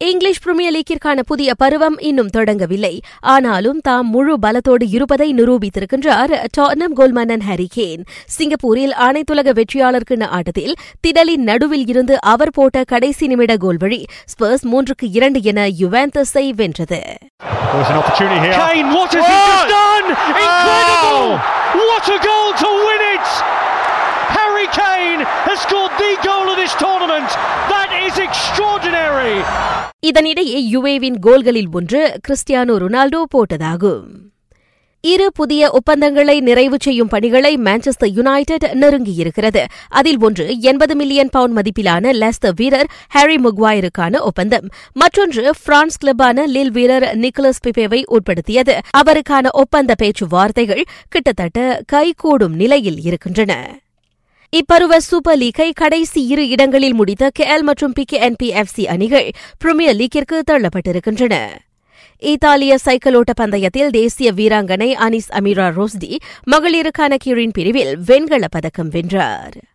English premier லீக்கிற்கான புதிய பருவம் இன்னும் தொடங்கவில்லை ஆனாலும் தாம் முழு பலத்தோடு இருப்பதை நிரூபித்திருக்கின்றார் டாட்னம் கோல் மன்னன் ஹாரி கேன் சிங்கப்பூரில் அனைத்துலக வெற்றியாளர் கிண்ண ஆட்டத்தில் திடலின் நடுவில் இருந்து அவர் போட்ட கடைசி நிமிட கோல் வழி ஸ்பர்ஸ் மூன்றுக்கு இரண்டு என யுவாந்தஸை வென்றது There's an opportunity here. Kane, what has he just done? Incredible! What a goal to win it! Harry Kane has scored the goal of this tournament. That is extraordinary. இதனிடையே யுவேவின் கோல்களில் ஒன்று கிறிஸ்டியானோ ரொனால்டோ போட்டதாகும். இரு புதிய ஒப்பந்தங்களை நிறைவு செய்யும் பணிகளை Manchester United நெருங்கியிருக்கிறது. அதில் ஒன்று எண்பது மில்லியன் பவுண்ட் மதிப்பிலான லெஸ்டர் வீரர் ஹாரி முக்வாயருக்கான ஒப்பந்தம். மற்றொன்று பிரான்ஸ் கிளப்பான லில் வீரர் நிக்கலஸ் பிபேவை உட்படுத்தியது. அவருக்கான ஒப்பந்த பேச்சுவார்த்தைகள் கிட்டத்தட்ட கைகூடும் நிலையில் இருக்கின்றன. இப்பருவ சூப்பர் லீக்கை கடைசி இரு இடங்களில் முடித்த கேஎல் மற்றும் பி கே என்பி அணிகள் பிரிமியர் லீக்கிற்கு தள்ளப்பட்டிருக்கின்றன. இத்தாலிய சைக்கிளோட்ட பந்தயத்தில் தேசிய வீராங்கனை அனிஸ் அமீரா ரோஸ்டி மகளிருக்கான கீழின் பிரிவில் வெண்கலப் பதக்கம் வென்றார்.